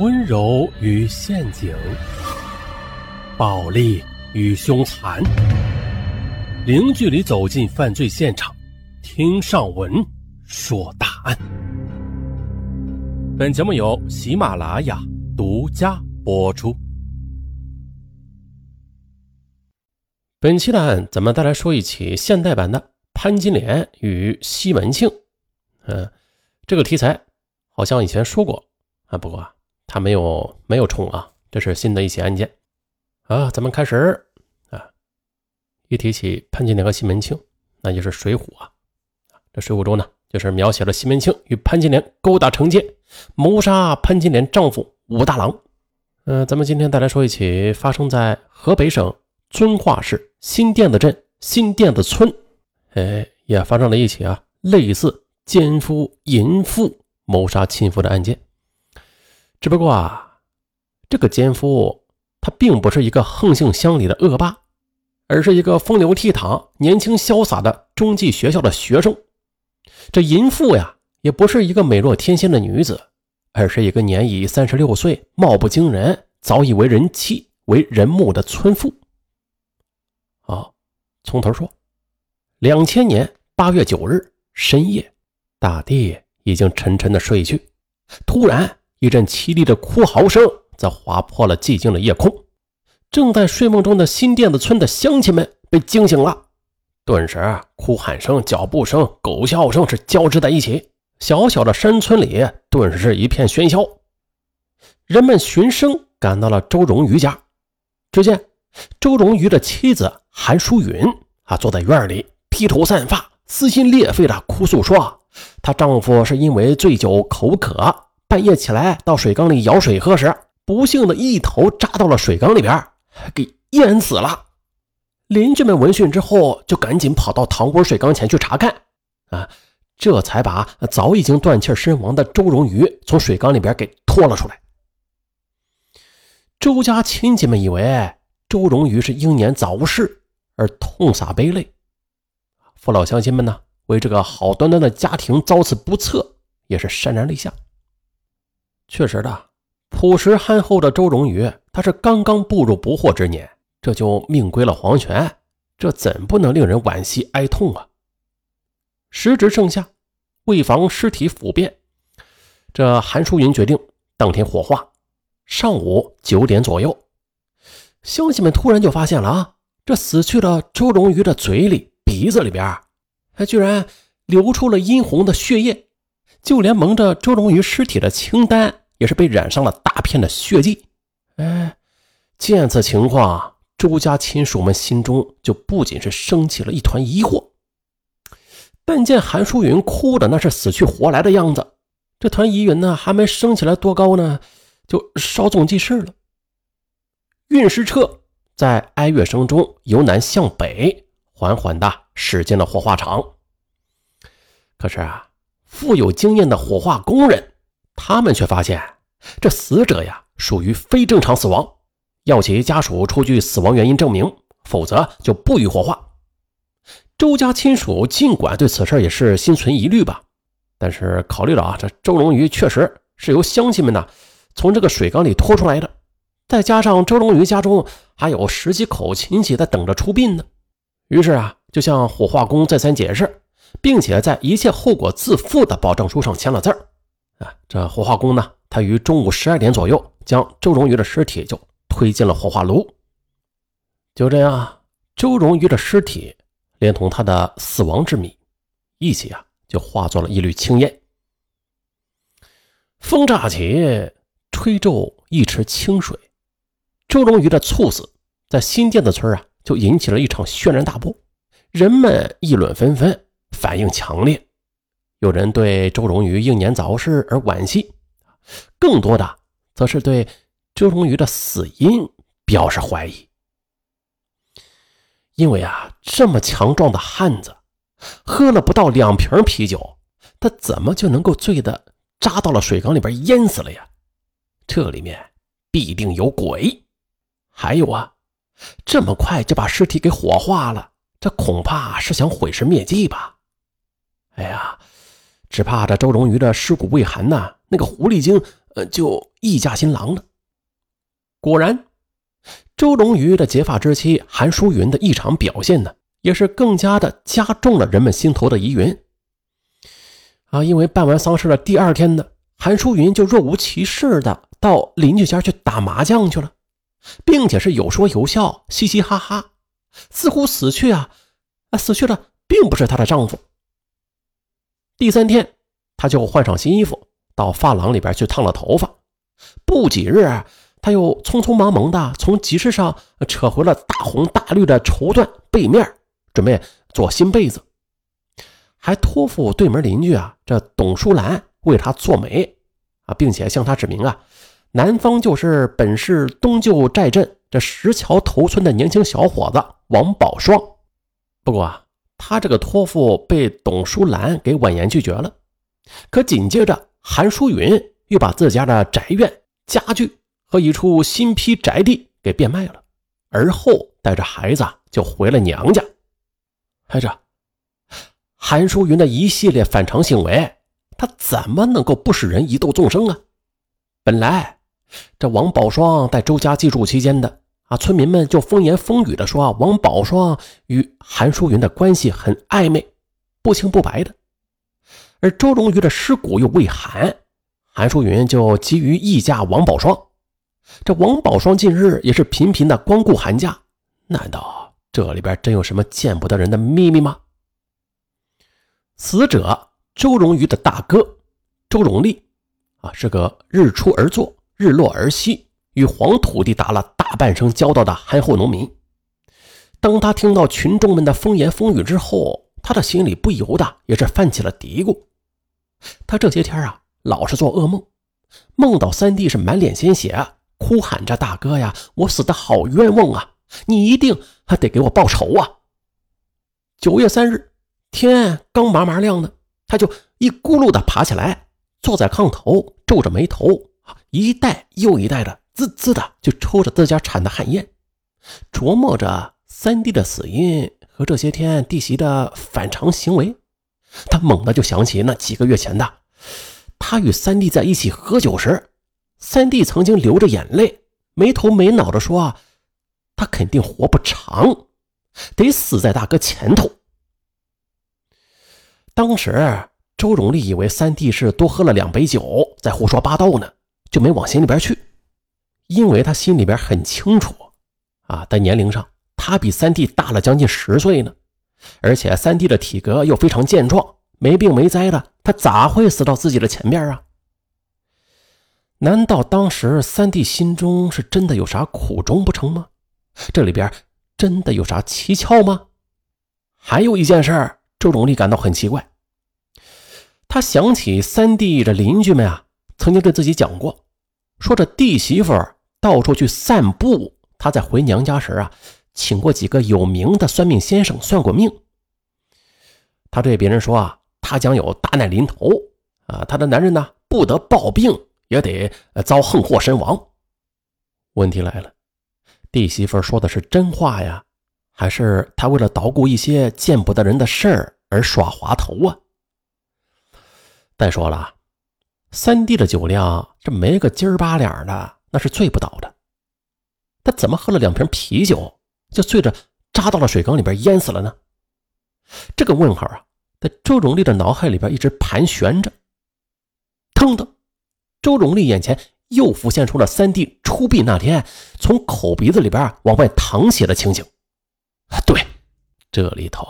温柔与陷阱，暴力与凶残，零距离走进犯罪现场，听上文说大案。本节目由喜马拉雅独家播出。本期的案，咱们再来说一起现代版的潘金莲与西门庆。嗯，这个题材好像以前说过啊，不过他没有没有冲啊，这是新的一起案件啊。咱们开始啊，一提起潘金莲和西门庆，那就是《水浒》啊。这《水浒》中呢，就是描写了西门庆与潘金莲勾搭成奸，谋杀潘金莲丈夫武大郎。嗯，咱们今天再来说一起发生在河北省遵化市。新店子镇新店子村，哎，也发生了一起啊类似奸夫淫妇谋杀亲夫的案件。只不过啊，这个奸夫他并不是一个横行乡里的恶霸，而是一个风流倜傥、年轻潇洒的中技学校的学生。这淫妇呀，也不是一个美若天仙的女子，而是一个年已三十六岁、貌不惊人、早已为人妻、为人母的村妇。啊，从头说。两千年八月九日深夜，大地已经沉沉的睡去，突然一阵凄厉的哭嚎声则划破了寂静的夜空。正在睡梦中的新店子村的乡亲们被惊醒了，顿时哭喊声、脚步声、狗叫声是交织在一起。小小的山村里顿时是一片喧嚣。人们循声赶到了周荣瑜家，只见。周荣瑜的妻子韩淑云啊，坐在院里披头散发、撕心裂肺的哭诉说：“她丈夫是因为醉酒口渴，半夜起来到水缸里舀水喝时，不幸的一头扎到了水缸里边，给淹死了。”邻居们闻讯之后，就赶紧跑到堂屋水缸前去查看，啊，这才把早已经断气身亡的周荣瑜从水缸里边给拖了出来。周家亲戚们以为。周荣瑜是英年早逝，而痛洒悲泪。父老乡亲们呢，为这个好端端的家庭遭此不测，也是潸然泪下。确实的，朴实憨厚的周荣瑜，他是刚刚步入不惑之年，这就命归了黄泉，这怎不能令人惋惜哀痛啊？时值盛夏，为防尸体腐变，这韩淑云决定当天火化。上午九点左右。乡亲们突然就发现了啊，这死去的周荣瑜的嘴里、鼻子里边，还居然流出了殷红的血液，就连蒙着周荣瑜尸体的清单也是被染上了大片的血迹。哎，见此情况，周家亲属们心中就不仅是升起了一团疑惑，但见韩淑云哭的那是死去活来的样子，这团疑云呢还没升起来多高呢，就稍纵即逝了。运尸车在哀乐声中由南向北缓缓地驶进了火化场。可是啊，富有经验的火化工人，他们却发现这死者呀属于非正常死亡，要其家属出具死亡原因证明，否则就不予火化。周家亲属尽管对此事也是心存疑虑吧，但是考虑了啊，这周龙鱼确实是由乡亲们呢从这个水缸里拖出来的。再加上周龙鱼家中还有十几口亲戚在等着出殡呢，于是啊，就向火化工再三解释，并且在一切后果自负的保证书上签了字儿。啊，这火化工呢，他于中午十二点左右将周荣瑜的尸体就推进了火化炉。就这样，周荣瑜的尸体连同他的死亡之谜一起啊，就化作了一缕青烟。风乍起，吹皱一池清水。周荣瑜的猝死，在新店子村啊，就引起了一场轩然大波，人们议论纷纷，反应强烈。有人对周荣瑜英年早逝而惋惜，更多的则是对周荣瑜的死因表示怀疑。因为啊，这么强壮的汉子，喝了不到两瓶啤酒，他怎么就能够醉得扎到了水缸里边淹死了呀？这里面必定有鬼。还有啊，这么快就把尸体给火化了，这恐怕是想毁尸灭迹吧？只怕这周荣瑜的尸骨未寒呐，那个狐狸精呃就一家新郎了。果然，周龙鱼的结发之妻韩淑云的异常表现呢，也是更加的加重了人们心头的疑云。啊，因为办完丧事的第二天呢，韩淑云就若无其事的到邻居家去打麻将去了，并且是有说有笑，嘻嘻哈哈，似乎死去啊，啊，死去的并不是她的丈夫。第三天，他就换上新衣服，到发廊里边去烫了头发。不几日。他又匆匆忙忙的从集市上扯回了大红大绿的绸缎被面，准备做新被子，还托付对门邻居啊，这董淑兰为他做媒啊，并且向他指明啊，男方就是本市东旧寨镇这石桥头村的年轻小伙子王宝双。不过啊，他这个托付被董淑兰给婉言拒绝了。可紧接着，韩淑云又把自家的宅院家具。和一处新批宅地给变卖了，而后带着孩子就回了娘家。孩子，韩淑云的一系列反常行为，他怎么能够不使人疑窦纵生啊？本来这王宝双在周家寄住期间的村民们就风言风语的说啊，王宝双与韩淑云的关系很暧昧，不清不白的。而周荣瑜的尸骨又未寒，韩淑云就急于议嫁王宝双。这王宝双近日也是频频的光顾韩家，难道这里边真有什么见不得人的秘密吗？死者周荣瑜的大哥周荣立啊，是个日出而作、日落而息，与黄土地打了大半生交道的憨厚农民。当他听到群众们的风言风语之后，他的心里不由得也是泛起了嘀咕。他这些天啊，老是做噩梦，梦到三弟是满脸鲜血。哭喊着：“大哥呀，我死的好冤枉啊！你一定还得给我报仇啊！”九月三日，天刚麻麻亮呢，他就一咕噜的爬起来，坐在炕头，皱着眉头，一袋又一袋的滋滋的就抽着自家产的旱烟，琢磨着三弟的死因和这些天弟媳的反常行为。他猛地就想起那几个月前的，他与三弟在一起喝酒时。三弟曾经流着眼泪，没头没脑的说：“他肯定活不长，得死在大哥前头。”当时周荣利以为三弟是多喝了两杯酒，在胡说八道呢，就没往心里边去，因为他心里边很清楚，啊，在年龄上他比三弟大了将近十岁呢，而且三弟的体格又非常健壮，没病没灾的，他咋会死到自己的前边啊？难道当时三弟心中是真的有啥苦衷不成吗？这里边真的有啥蹊跷吗？还有一件事，周荣利感到很奇怪。他想起三弟的邻居们啊，曾经对自己讲过，说这弟媳妇到处去散步，他在回娘家时啊，请过几个有名的算命先生算过命。他对别人说啊，他将有大难临头啊，他的男人呢不得暴病。也得遭横祸身亡。问题来了，弟媳妇说的是真话呀，还是他为了捣鼓一些见不得人的事儿而耍滑头啊？再说了，三弟的酒量这没个筋儿八两的，那是醉不倒的。他怎么喝了两瓶啤酒就醉着扎到了水缸里边淹死了呢？这个问号啊，在周荣利的脑海里边一直盘旋着。腾的。周荣利眼前又浮现出了三弟出殡那天从口鼻子里边往外淌血的情景。对，这里头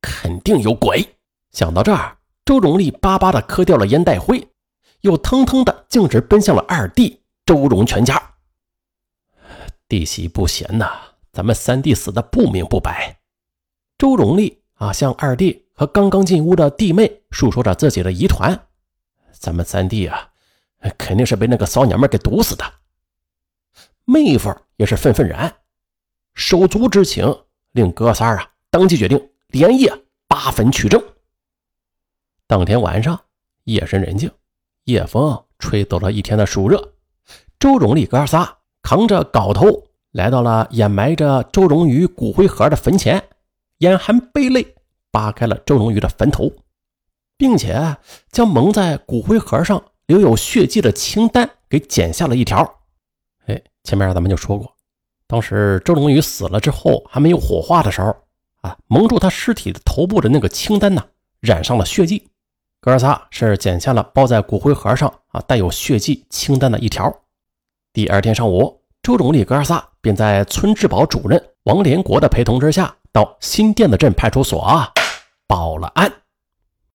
肯定有鬼。想到这儿，周荣利巴巴的磕掉了烟袋灰，又腾腾的径直奔向了二弟周荣全家。弟媳不贤呐，咱们三弟死的不明不白。周荣利啊，向二弟和刚刚进屋的弟妹述说着自己的疑团。咱们三弟啊。肯定是被那个骚娘们给毒死的。妹夫也是愤愤然，手足之情令哥仨啊当即决定连夜扒坟取证。当天晚上夜深人静，夜风吹走了一天的暑热。周荣利哥仨扛着镐头来到了掩埋着周荣宇骨灰盒的坟前，眼含悲泪扒开了周荣宇的坟头，并且将蒙在骨灰盒上。留有血迹的清单给剪下了一条。哎，前面咱们就说过，当时周龙宇死了之后还没有火化的时候啊，蒙住他尸体的头部的那个清单呢，染上了血迹。哥仨是剪下了包在骨灰盒上啊带有血迹清单的一条。第二天上午，周总理哥仨便在村治保主任王连国的陪同之下，到新店的镇派出所报了案。